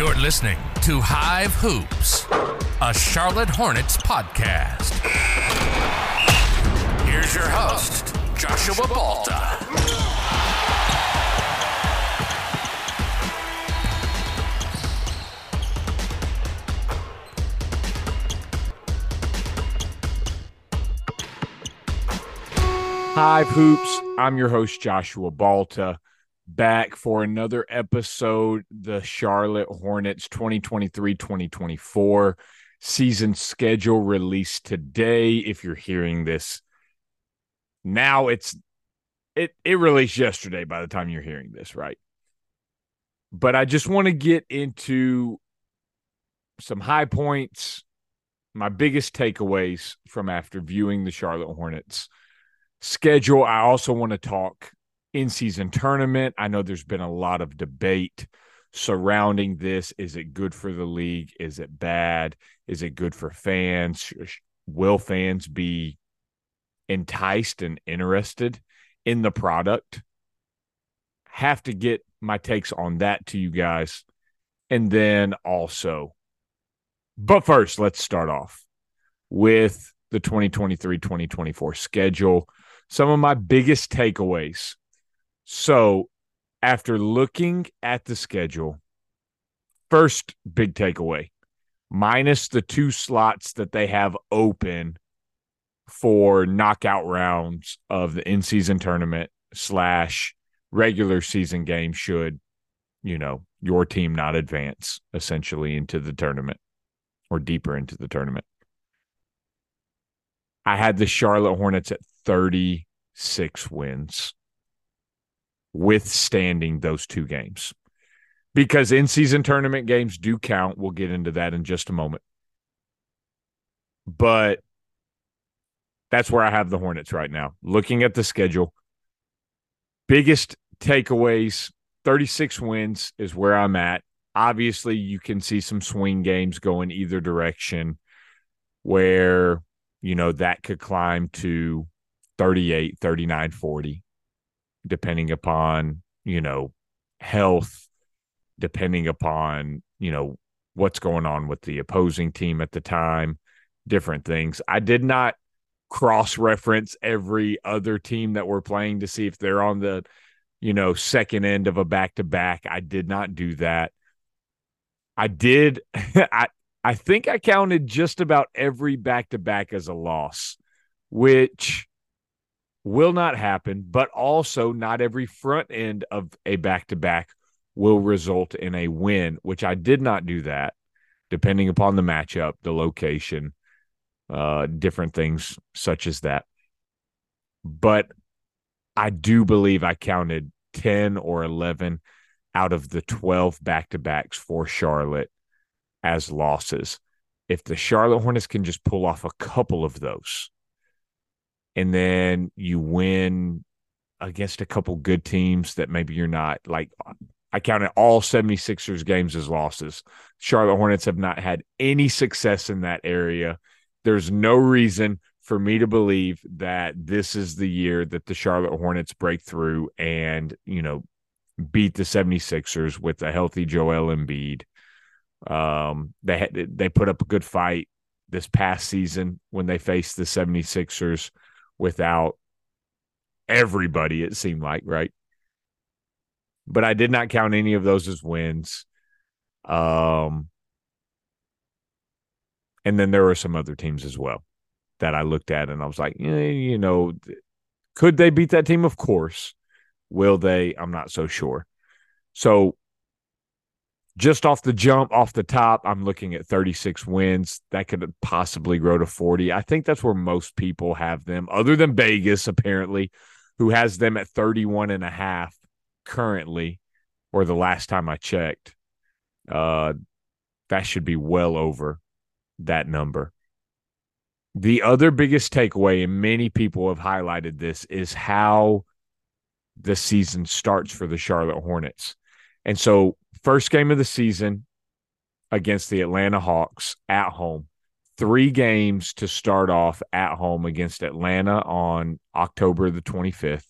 You're listening to Hive Hoops, a Charlotte Hornets podcast. Here's your host, Joshua Balta. Hive Hoops. I'm your host, Joshua Balta, back for another episode. The Charlotte Hornets 2023 2024 season schedule released today. If you're hearing this now, it's it it released yesterday by the time you're hearing this, right? But I just want to get into some high points, my biggest takeaways from after viewing the Charlotte Hornets schedule. I also want to talk in season tournament. I know there's been a lot of debate surrounding this. Is it good for the league? Is it bad? Is it good for fans? Will fans be enticed and interested in the product? Have to get my takes on that to you guys. And then also, but first, let's start off with the 2023 2024 schedule some of my biggest takeaways. So, after looking at the schedule, first big takeaway minus the two slots that they have open for knockout rounds of the in season tournament slash regular season game, should, you know, your team not advance essentially into the tournament or deeper into the tournament. I had the Charlotte Hornets at 36 wins, withstanding those two games. Because in season tournament games do count. We'll get into that in just a moment. But that's where I have the Hornets right now. Looking at the schedule, biggest takeaways 36 wins is where I'm at. Obviously, you can see some swing games going either direction where you know, that could climb to 38, 39, 40, depending upon, you know, health, depending upon, you know, what's going on with the opposing team at the time, different things. I did not cross reference every other team that we're playing to see if they're on the, you know, second end of a back to back. I did not do that. I did I I think I counted just about every back to back as a loss, which will not happen, but also not every front end of a back to back will result in a win, which I did not do that, depending upon the matchup, the location, uh, different things such as that. But I do believe I counted 10 or 11 out of the 12 back to backs for Charlotte as losses. If the Charlotte Hornets can just pull off a couple of those, and then you win against a couple good teams that maybe you're not like I counted all 76ers games as losses. Charlotte Hornets have not had any success in that area. There's no reason for me to believe that this is the year that the Charlotte Hornets break through and, you know, beat the 76ers with a healthy Joel Embiid um, they had, they put up a good fight this past season when they faced the 76ers without everybody, it seemed like, right? But I did not count any of those as wins. Um, and then there were some other teams as well that I looked at and I was like, eh, you know, could they beat that team? Of course. Will they? I'm not so sure. So just off the jump, off the top, I'm looking at 36 wins. That could possibly grow to 40. I think that's where most people have them, other than Vegas, apparently, who has them at 31 and a half currently, or the last time I checked. Uh, that should be well over that number. The other biggest takeaway, and many people have highlighted this, is how the season starts for the Charlotte Hornets. And so First game of the season against the Atlanta Hawks at home. Three games to start off at home against Atlanta on October the 25th,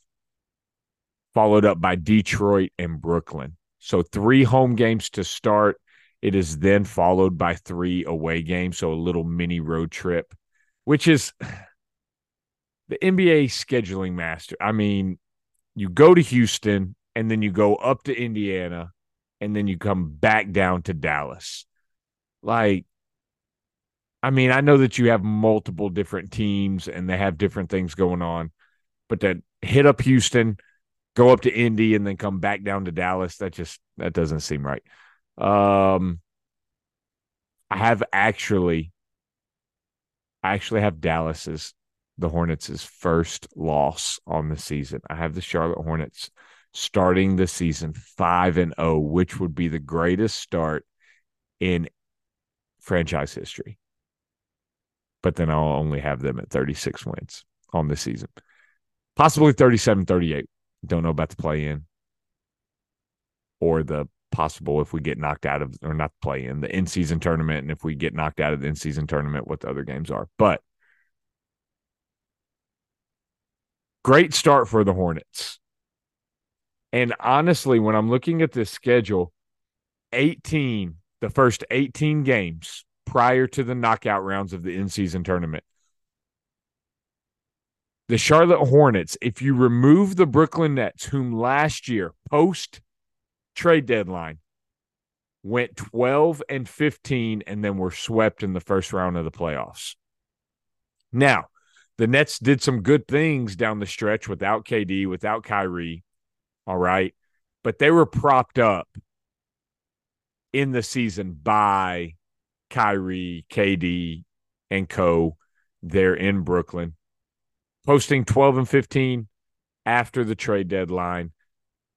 followed up by Detroit and Brooklyn. So three home games to start. It is then followed by three away games, so a little mini road trip, which is the NBA scheduling master. I mean, you go to Houston and then you go up to Indiana and then you come back down to Dallas. Like, I mean, I know that you have multiple different teams and they have different things going on, but that hit up Houston, go up to Indy, and then come back down to Dallas, that just that doesn't seem right. Um I have actually I actually have Dallas's the Hornets' first loss on the season. I have the Charlotte Hornets starting the season 5 and 0, which would be the greatest start in franchise history. But then I'll only have them at 36 wins on the season. Possibly 37 38. Don't know about the play in or the possible if we get knocked out of or not play in the in season tournament and if we get knocked out of the in season tournament what the other games are. But great start for the Hornets. And honestly, when I'm looking at this schedule, 18, the first 18 games prior to the knockout rounds of the in season tournament, the Charlotte Hornets, if you remove the Brooklyn Nets, whom last year, post trade deadline, went 12 and 15 and then were swept in the first round of the playoffs. Now, the Nets did some good things down the stretch without KD, without Kyrie. All right. But they were propped up in the season by Kyrie, KD, and co. There in Brooklyn, posting 12 and 15 after the trade deadline.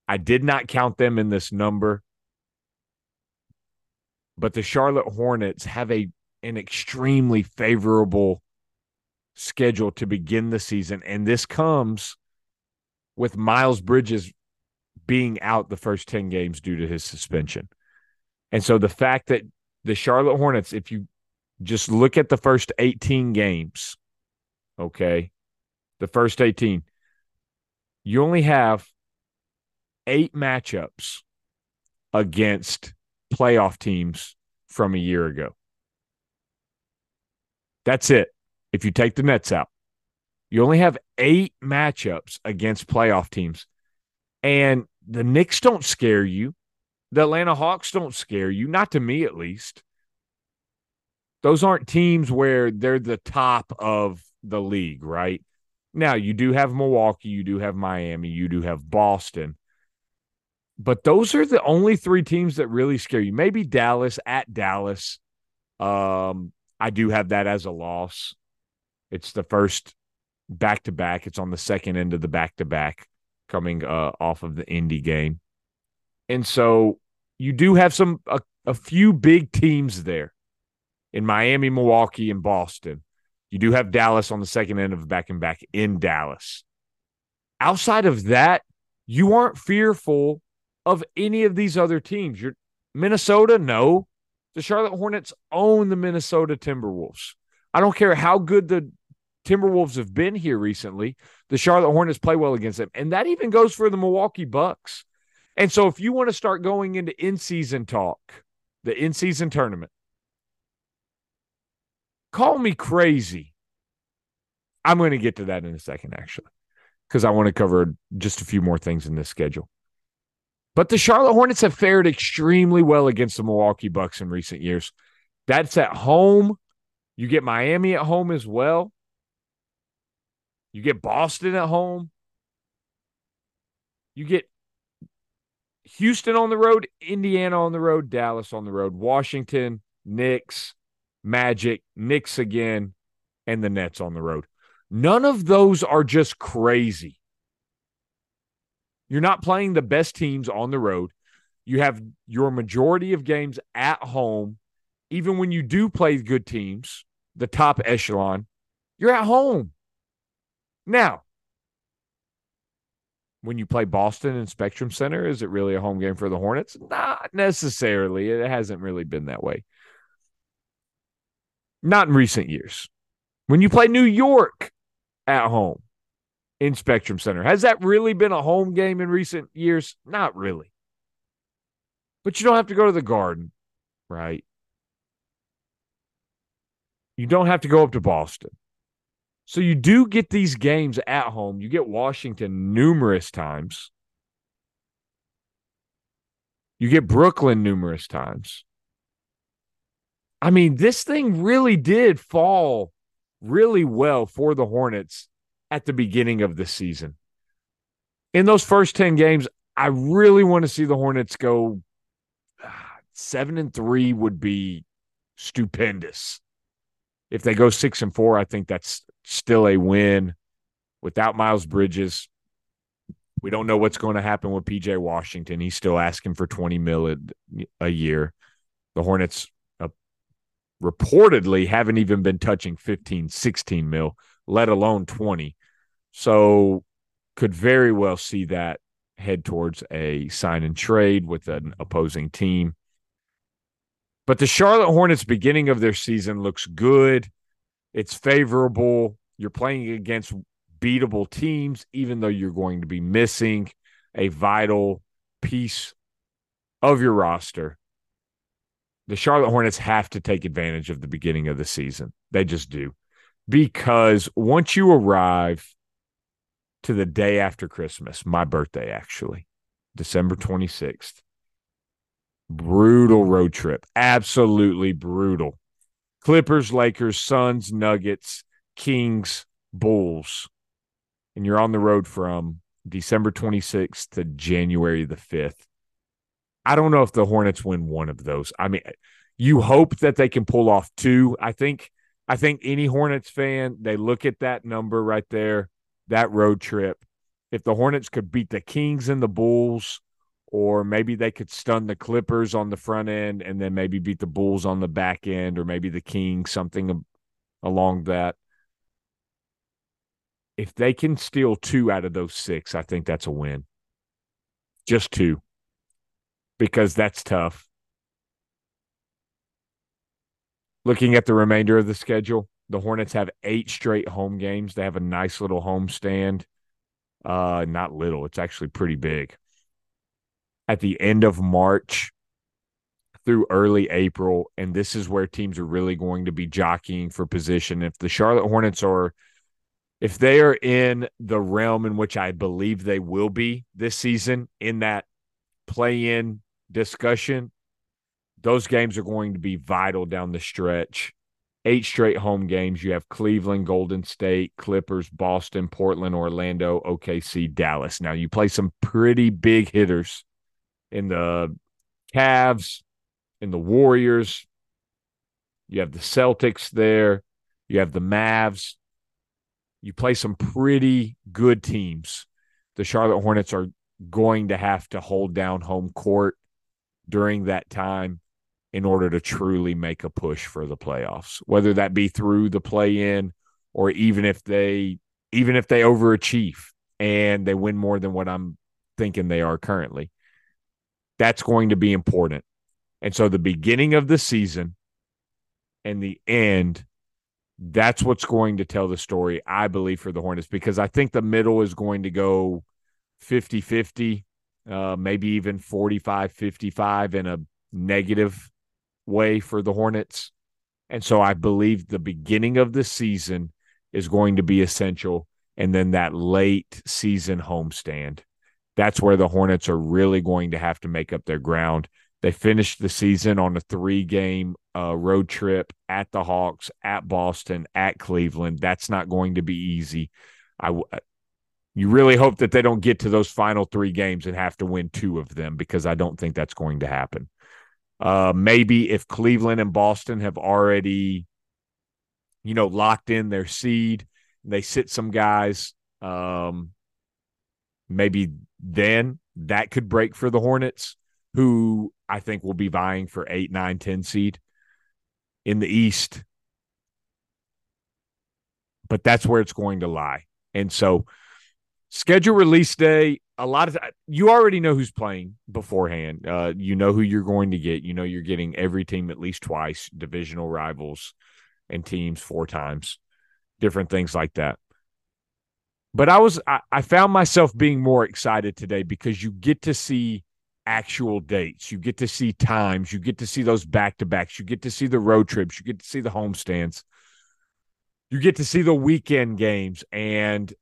I did not count them in this number, but the Charlotte Hornets have a an extremely favorable schedule to begin the season. And this comes with Miles Bridges being out the first 10 games due to his suspension. And so the fact that the Charlotte Hornets, if you just look at the first 18 games, okay, the first 18, you only have eight matchups against playoff teams from a year ago. That's it if you take the Nets out. You only have eight matchups against playoff teams. And the Knicks don't scare you. The Atlanta Hawks don't scare you, not to me at least. Those aren't teams where they're the top of the league, right? Now, you do have Milwaukee, you do have Miami, you do have Boston. But those are the only three teams that really scare you. Maybe Dallas at Dallas. Um, I do have that as a loss. It's the first back to back. It's on the second end of the back to back coming uh, off of the Indy game. And so you do have some a, a few big teams there in Miami, Milwaukee, and Boston. You do have Dallas on the second end of back and back in Dallas. Outside of that, you aren't fearful of any of these other teams. You're Minnesota, no. The Charlotte Hornets own the Minnesota Timberwolves. I don't care how good the Timberwolves have been here recently, the Charlotte Hornets play well against them. And that even goes for the Milwaukee Bucks. And so if you want to start going into in season talk, the in season tournament, call me crazy. I'm going to get to that in a second, actually, because I want to cover just a few more things in this schedule. But the Charlotte Hornets have fared extremely well against the Milwaukee Bucks in recent years. That's at home. You get Miami at home as well. You get Boston at home. You get Houston on the road, Indiana on the road, Dallas on the road, Washington, Knicks, Magic, Knicks again, and the Nets on the road. None of those are just crazy. You're not playing the best teams on the road. You have your majority of games at home. Even when you do play good teams, the top echelon, you're at home. Now, when you play Boston and Spectrum Center, is it really a home game for the Hornets? Not necessarily. It hasn't really been that way. Not in recent years. When you play New York at home in Spectrum Center, has that really been a home game in recent years? Not really. But you don't have to go to the Garden, right? You don't have to go up to Boston. So you do get these games at home. You get Washington numerous times. You get Brooklyn numerous times. I mean, this thing really did fall really well for the Hornets at the beginning of the season. In those first 10 games, I really want to see the Hornets go ah, 7 and 3 would be stupendous. If they go 6 and 4, I think that's still a win without Miles Bridges. We don't know what's going to happen with PJ Washington. He's still asking for 20 mil a year. The Hornets uh, reportedly haven't even been touching 15, 16 mil, let alone 20. So could very well see that head towards a sign and trade with an opposing team. But the Charlotte Hornets beginning of their season looks good. It's favorable. You're playing against beatable teams, even though you're going to be missing a vital piece of your roster the Charlotte Hornets have to take advantage of the beginning of the season. They just do. Because once you arrive to the day after Christmas, my birthday actually, December 26th, brutal road trip. Absolutely brutal. Clippers, Lakers, Suns, Nuggets, Kings, Bulls. And you're on the road from December 26th to January the 5th. I don't know if the Hornets win one of those. I mean, you hope that they can pull off two. I think I think any Hornets fan, they look at that number right there, that road trip. If the Hornets could beat the Kings and the Bulls, or maybe they could stun the Clippers on the front end and then maybe beat the Bulls on the back end, or maybe the Kings, something along that. If they can steal two out of those six, I think that's a win. Just two because that's tough. Looking at the remainder of the schedule, the Hornets have eight straight home games. They have a nice little home stand. Uh, not little, it's actually pretty big. At the end of March through early April, and this is where teams are really going to be jockeying for position. If the Charlotte Hornets are if they are in the realm in which I believe they will be this season in that play in discussion, those games are going to be vital down the stretch. Eight straight home games. You have Cleveland, Golden State, Clippers, Boston, Portland, Orlando, OKC, Dallas. Now, you play some pretty big hitters in the Cavs, in the Warriors. You have the Celtics there. You have the Mavs. You play some pretty good teams. The Charlotte Hornets are going to have to hold down home court during that time in order to truly make a push for the playoffs, whether that be through the play in or even if they even if they overachieve and they win more than what I'm thinking they are currently. That's going to be important. And so the beginning of the season and the end that's what's going to tell the story I believe for the Hornets because I think the middle is going to go 50-50 uh, maybe even 45 55 in a negative way for the Hornets. And so I believe the beginning of the season is going to be essential. And then that late season homestand. That's where the Hornets are really going to have to make up their ground. They finished the season on a three game uh, road trip at the Hawks, at Boston, at Cleveland. That's not going to be easy. I, you really hope that they don't get to those final three games and have to win two of them because I don't think that's going to happen. Uh, maybe if Cleveland and Boston have already, you know, locked in their seed, they sit some guys. Um, maybe then that could break for the Hornets, who I think will be vying for eight, nine, ten seed in the East. But that's where it's going to lie. And so Schedule release day. A lot of you already know who's playing beforehand. Uh, you know who you're going to get. You know you're getting every team at least twice, divisional rivals and teams four times, different things like that. But I was I, I found myself being more excited today because you get to see actual dates. You get to see times. You get to see those back to backs. You get to see the road trips. You get to see the homestands. You get to see the weekend games and,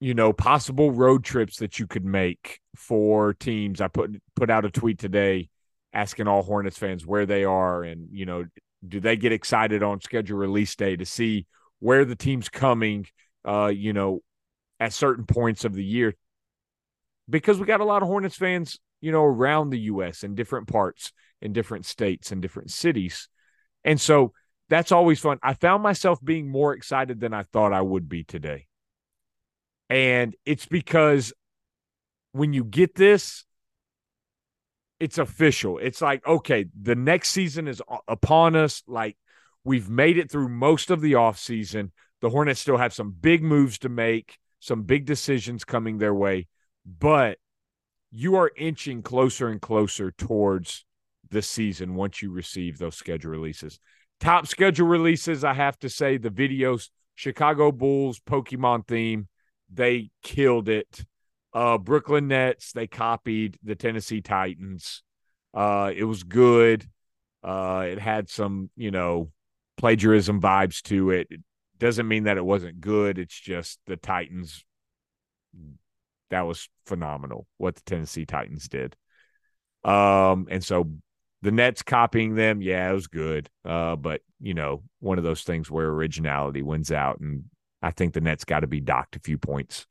you know, possible road trips that you could make for teams. I put put out a tweet today asking all Hornets fans where they are and, you know, do they get excited on schedule release day to see where the team's coming, uh, you know, at certain points of the year? Because we got a lot of Hornets fans you know, around the US in different parts, in different states, and different cities. And so that's always fun. I found myself being more excited than I thought I would be today. And it's because when you get this, it's official. It's like, okay, the next season is upon us. Like we've made it through most of the offseason. The Hornets still have some big moves to make, some big decisions coming their way. But you are inching closer and closer towards the season once you receive those schedule releases. Top schedule releases, I have to say, the videos, Chicago Bulls Pokemon theme, they killed it. Uh, Brooklyn Nets, they copied the Tennessee Titans. Uh, it was good. Uh, it had some, you know, plagiarism vibes to it. Doesn't mean that it wasn't good. It's just the Titans that was phenomenal what the Tennessee Titans did. Um, and so the Nets copying them, yeah, it was good. Uh, but you know, one of those things where originality wins out, and I think the Nets got to be docked a few points.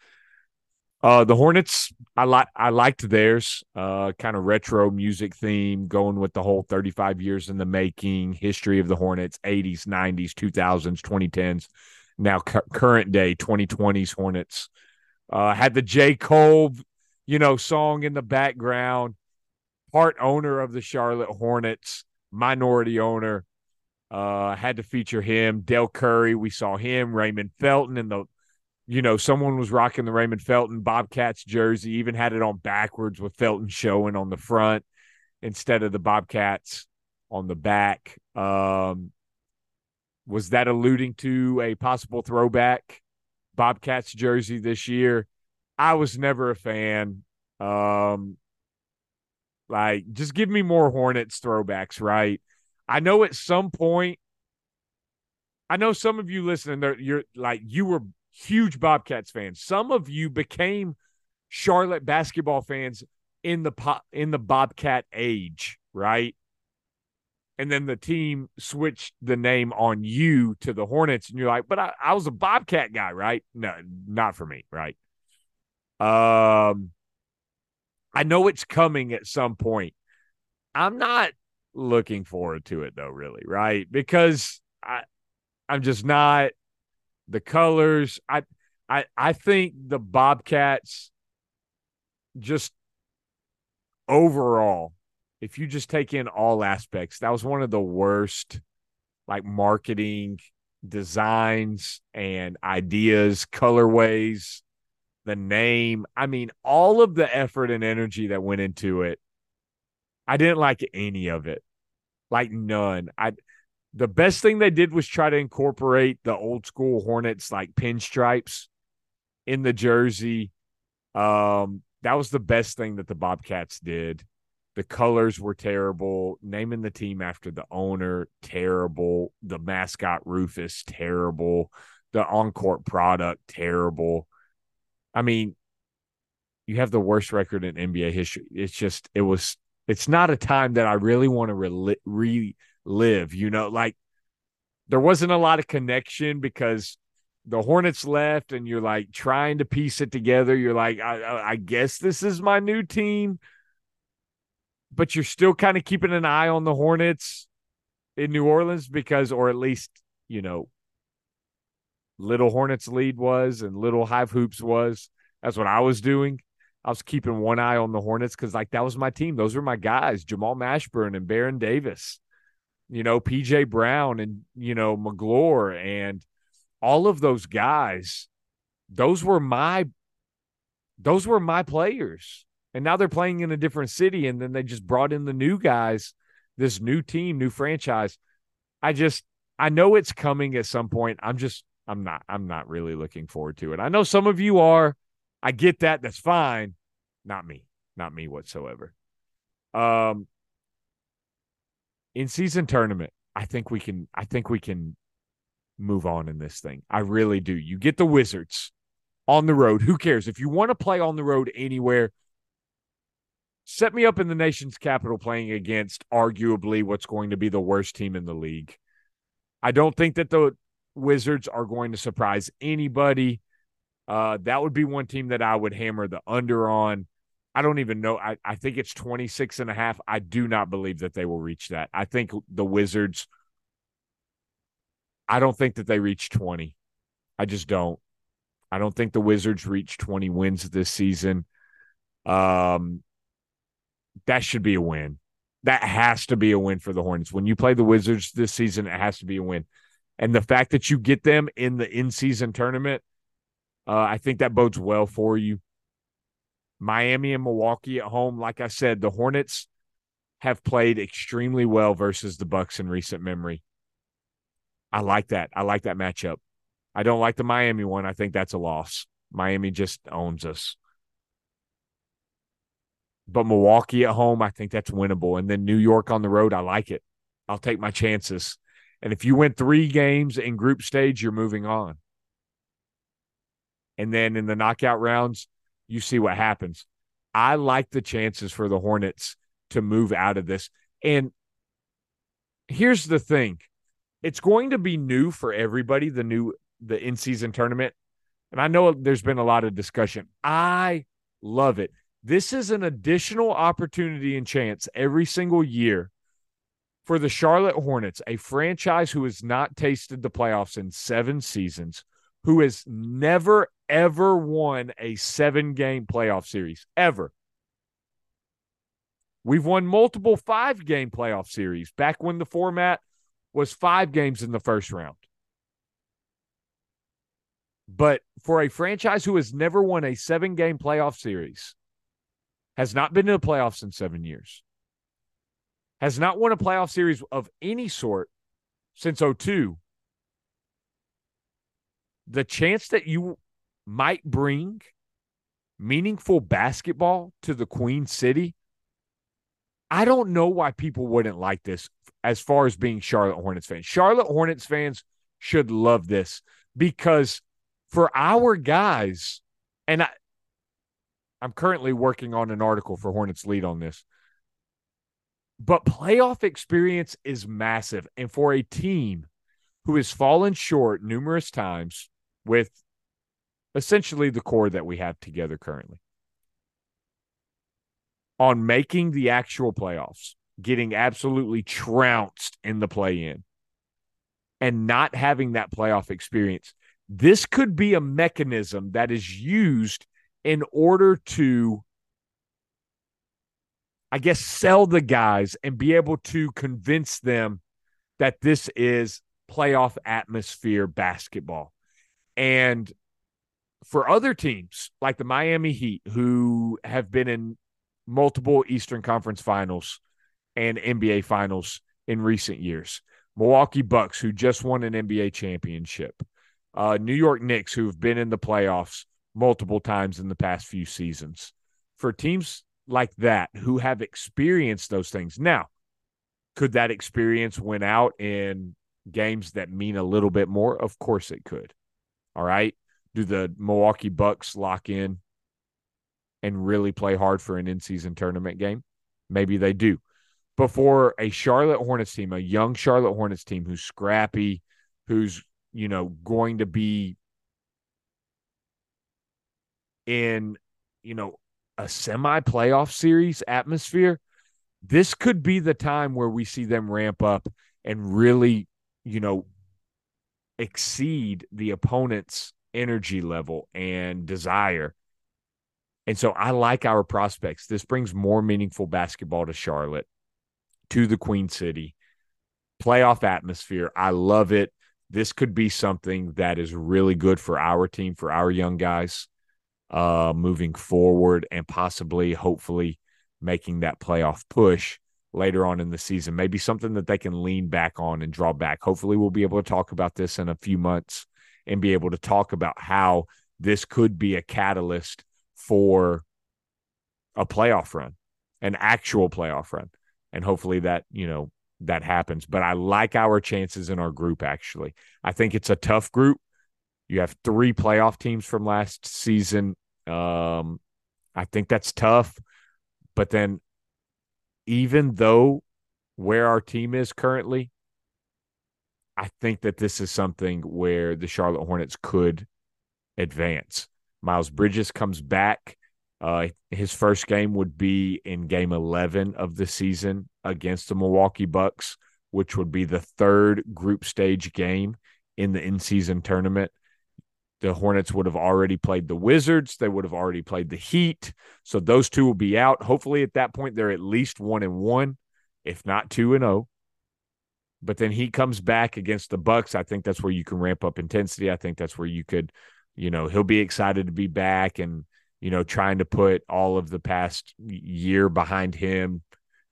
Uh, the Hornets, I like I liked theirs, uh, kind of retro music theme, going with the whole 35 years in the making, history of the Hornets, 80s, 90s, 2000s, 2010s, now cu- current day 2020s Hornets. Uh, had the J. Cole, you know, song in the background. Part owner of the Charlotte Hornets, minority owner. Uh, had to feature him. Dell Curry, we saw him. Raymond Felton in the, you know, someone was rocking the Raymond Felton Bobcats jersey. Even had it on backwards with Felton showing on the front instead of the Bobcats on the back. Um, was that alluding to a possible throwback Bobcats jersey this year. I was never a fan. Um, like, just give me more Hornets throwbacks, right? I know at some point, I know some of you listening, you're like, you were huge Bobcats fans. Some of you became Charlotte basketball fans in the pop, in the Bobcat age, right? and then the team switched the name on you to the Hornets, and you're like, but I, I was a Bobcat guy, right? No, not for me, right? Um, I know it's coming at some point. I'm not looking forward to it though, really, right? Because I, I'm just not the colors. I, I, I think the Bobcats just overall if you just take in all aspects, that was one of the worst like marketing designs and ideas, colorways, the name. I mean, all of the effort and energy that went into it. I didn't like any of it. Like none. I the best thing they did was try to incorporate the old school Hornets like pinstripes in the jersey. Um, that was the best thing that the Bobcats did. The colors were terrible. Naming the team after the owner, terrible. The mascot Rufus, terrible. The on court product, terrible. I mean, you have the worst record in NBA history. It's just, it was, it's not a time that I really want to relive. Re- you know, like there wasn't a lot of connection because the Hornets left and you're like trying to piece it together. You're like, I, I guess this is my new team but you're still kind of keeping an eye on the Hornets in New Orleans because, or at least, you know, little Hornets lead was and little Hive Hoops was. That's what I was doing. I was keeping one eye on the Hornets because, like, that was my team. Those were my guys, Jamal Mashburn and Baron Davis, you know, PJ Brown and, you know, Magloire and all of those guys. Those were my, those were my players. And now they're playing in a different city and then they just brought in the new guys this new team new franchise. I just i know it's coming at some point. I'm just i'm not i'm not really looking forward to it. I know some of you are. I get that. That's fine. Not me. Not me whatsoever. Um, in season tournament, I think we can. I think we can move on in this thing. I really do. You get the Wizards on the road. Who cares if you want to play on the road anywhere? Set me up in the nation's capital playing against arguably what's going to be the worst team in the league. I don't think that the Wizards are going to surprise anybody. Uh, that would be one team that I would hammer the under on. I don't even know. I, I think it's 26 and a half. I do not believe that they will reach that. I think the Wizards, I don't think that they reach 20. I just don't. I don't think the Wizards reach 20 wins this season. Um, that should be a win. That has to be a win for the Hornets. When you play the Wizards this season, it has to be a win. And the fact that you get them in the in season tournament, uh, I think that bodes well for you. Miami and Milwaukee at home, like I said, the Hornets have played extremely well versus the Bucks in recent memory. I like that. I like that matchup. I don't like the Miami one. I think that's a loss. Miami just owns us. But Milwaukee at home, I think that's winnable. And then New York on the road, I like it. I'll take my chances. And if you win three games in group stage, you're moving on. And then in the knockout rounds, you see what happens. I like the chances for the Hornets to move out of this. And here's the thing it's going to be new for everybody, the new, the in season tournament. And I know there's been a lot of discussion. I love it. This is an additional opportunity and chance every single year for the Charlotte Hornets, a franchise who has not tasted the playoffs in seven seasons, who has never, ever won a seven game playoff series, ever. We've won multiple five game playoff series back when the format was five games in the first round. But for a franchise who has never won a seven game playoff series, has not been to the playoffs in seven years, has not won a playoff series of any sort since 02. The chance that you might bring meaningful basketball to the Queen City, I don't know why people wouldn't like this as far as being Charlotte Hornets fans. Charlotte Hornets fans should love this because for our guys, and I, I'm currently working on an article for Hornets Lead on this. But playoff experience is massive. And for a team who has fallen short numerous times with essentially the core that we have together currently on making the actual playoffs, getting absolutely trounced in the play in, and not having that playoff experience. This could be a mechanism that is used in order to, I guess, sell the guys and be able to convince them that this is playoff atmosphere basketball. And for other teams like the Miami Heat, who have been in multiple Eastern Conference finals and NBA finals in recent years, Milwaukee Bucks, who just won an NBA championship, uh, New York Knicks, who have been in the playoffs multiple times in the past few seasons. For teams like that who have experienced those things. Now, could that experience win out in games that mean a little bit more? Of course it could. All right. Do the Milwaukee Bucks lock in and really play hard for an in season tournament game? Maybe they do. But for a Charlotte Hornets team, a young Charlotte Hornets team who's scrappy, who's, you know, going to be in, you know, a semi playoff series atmosphere, this could be the time where we see them ramp up and really, you know, exceed the opponent's energy level and desire. And so I like our prospects. This brings more meaningful basketball to Charlotte, to the Queen City, playoff atmosphere. I love it. This could be something that is really good for our team, for our young guys uh, moving forward and possibly, hopefully, making that playoff push later on in the season. Maybe something that they can lean back on and draw back. Hopefully, we'll be able to talk about this in a few months and be able to talk about how this could be a catalyst for a playoff run an actual playoff run. And hopefully that, you know, that happens. But I like our chances in our group, actually. I think it's a tough group. You have three playoff teams from last season. Um, I think that's tough. But then, even though where our team is currently, I think that this is something where the Charlotte Hornets could advance. Miles Bridges comes back. Uh, his first game would be in game 11 of the season against the Milwaukee Bucks, which would be the third group stage game in the in season tournament. The Hornets would have already played the Wizards. They would have already played the Heat. So those two will be out. Hopefully, at that point, they're at least one and one, if not two and. Oh. But then he comes back against the Bucks. I think that's where you can ramp up intensity. I think that's where you could, you know, he'll be excited to be back and you know, trying to put all of the past year behind him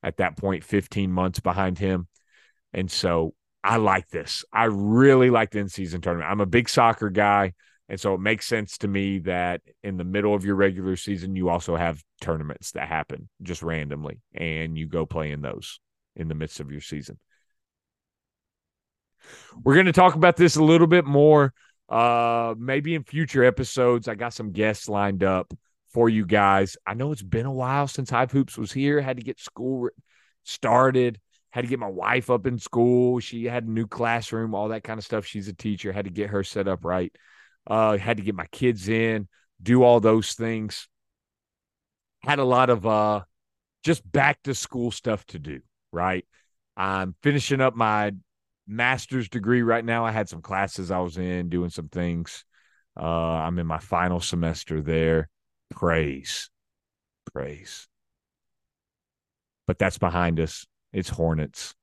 at that point, 15 months behind him. And so I like this. I really like the in season tournament. I'm a big soccer guy. And so it makes sense to me that in the middle of your regular season, you also have tournaments that happen just randomly and you go play in those in the midst of your season. We're going to talk about this a little bit more uh, maybe in future episodes, I got some guests lined up for you guys. I know it's been a while since Hive Hoops was here. Had to get school started. Had to get my wife up in school. She had a new classroom, all that kind of stuff. She's a teacher. Had to get her set up right. Uh, had to get my kids in, do all those things. Had a lot of uh, just back to school stuff to do. Right. I'm finishing up my master's degree right now. I had some classes I was in, doing some things. Uh, I'm in my final semester there. Praise, praise. But that's behind us. It's Hornets.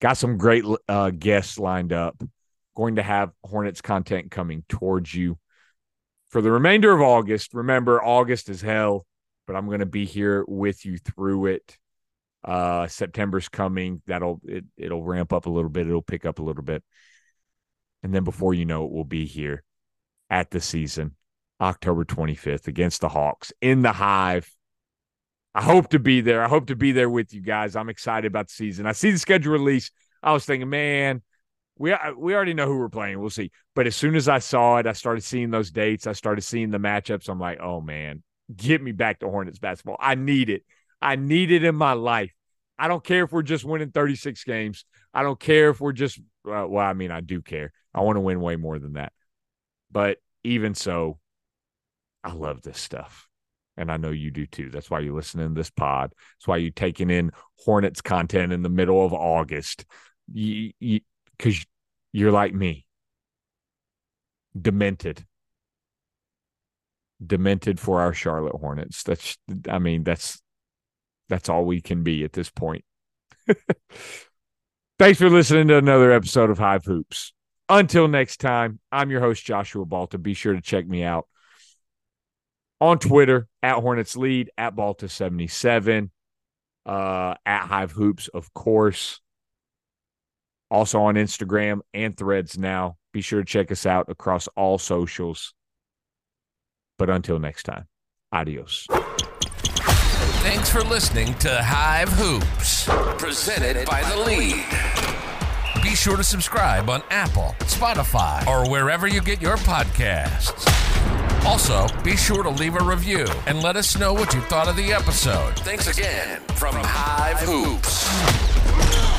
Got some great uh, guests lined up. Going to have Hornets content coming towards you for the remainder of August. Remember, August is hell, but I'm going to be here with you through it. Uh, September's coming. That'll it, it'll ramp up a little bit. It'll pick up a little bit, and then before you know it, we'll be here at the season, October 25th against the Hawks in the Hive. I hope to be there. I hope to be there with you guys. I'm excited about the season. I see the schedule release. I was thinking, man, we we already know who we're playing. We'll see. But as soon as I saw it, I started seeing those dates. I started seeing the matchups. I'm like, oh man, get me back to Hornets basketball. I need it. I need it in my life. I don't care if we're just winning 36 games. I don't care if we're just, uh, well, I mean, I do care. I want to win way more than that. But even so, I love this stuff. And I know you do too. That's why you're listening to this pod. That's why you're taking in Hornets content in the middle of August. You, because you, you're like me, demented, demented for our Charlotte Hornets. That's, I mean, that's that's all we can be at this point. Thanks for listening to another episode of Hive Hoops. Until next time, I'm your host, Joshua Balta. Be sure to check me out on Twitter at Hornets Lead, at Balta77, uh, at Hive Hoops, of course. Also on Instagram and threads now. Be sure to check us out across all socials. But until next time, adios. Thanks for listening to Hive Hoops, presented by The Lead. Be sure to subscribe on Apple, Spotify, or wherever you get your podcasts. Also, be sure to leave a review and let us know what you thought of the episode. Thanks again from Hive Hoops.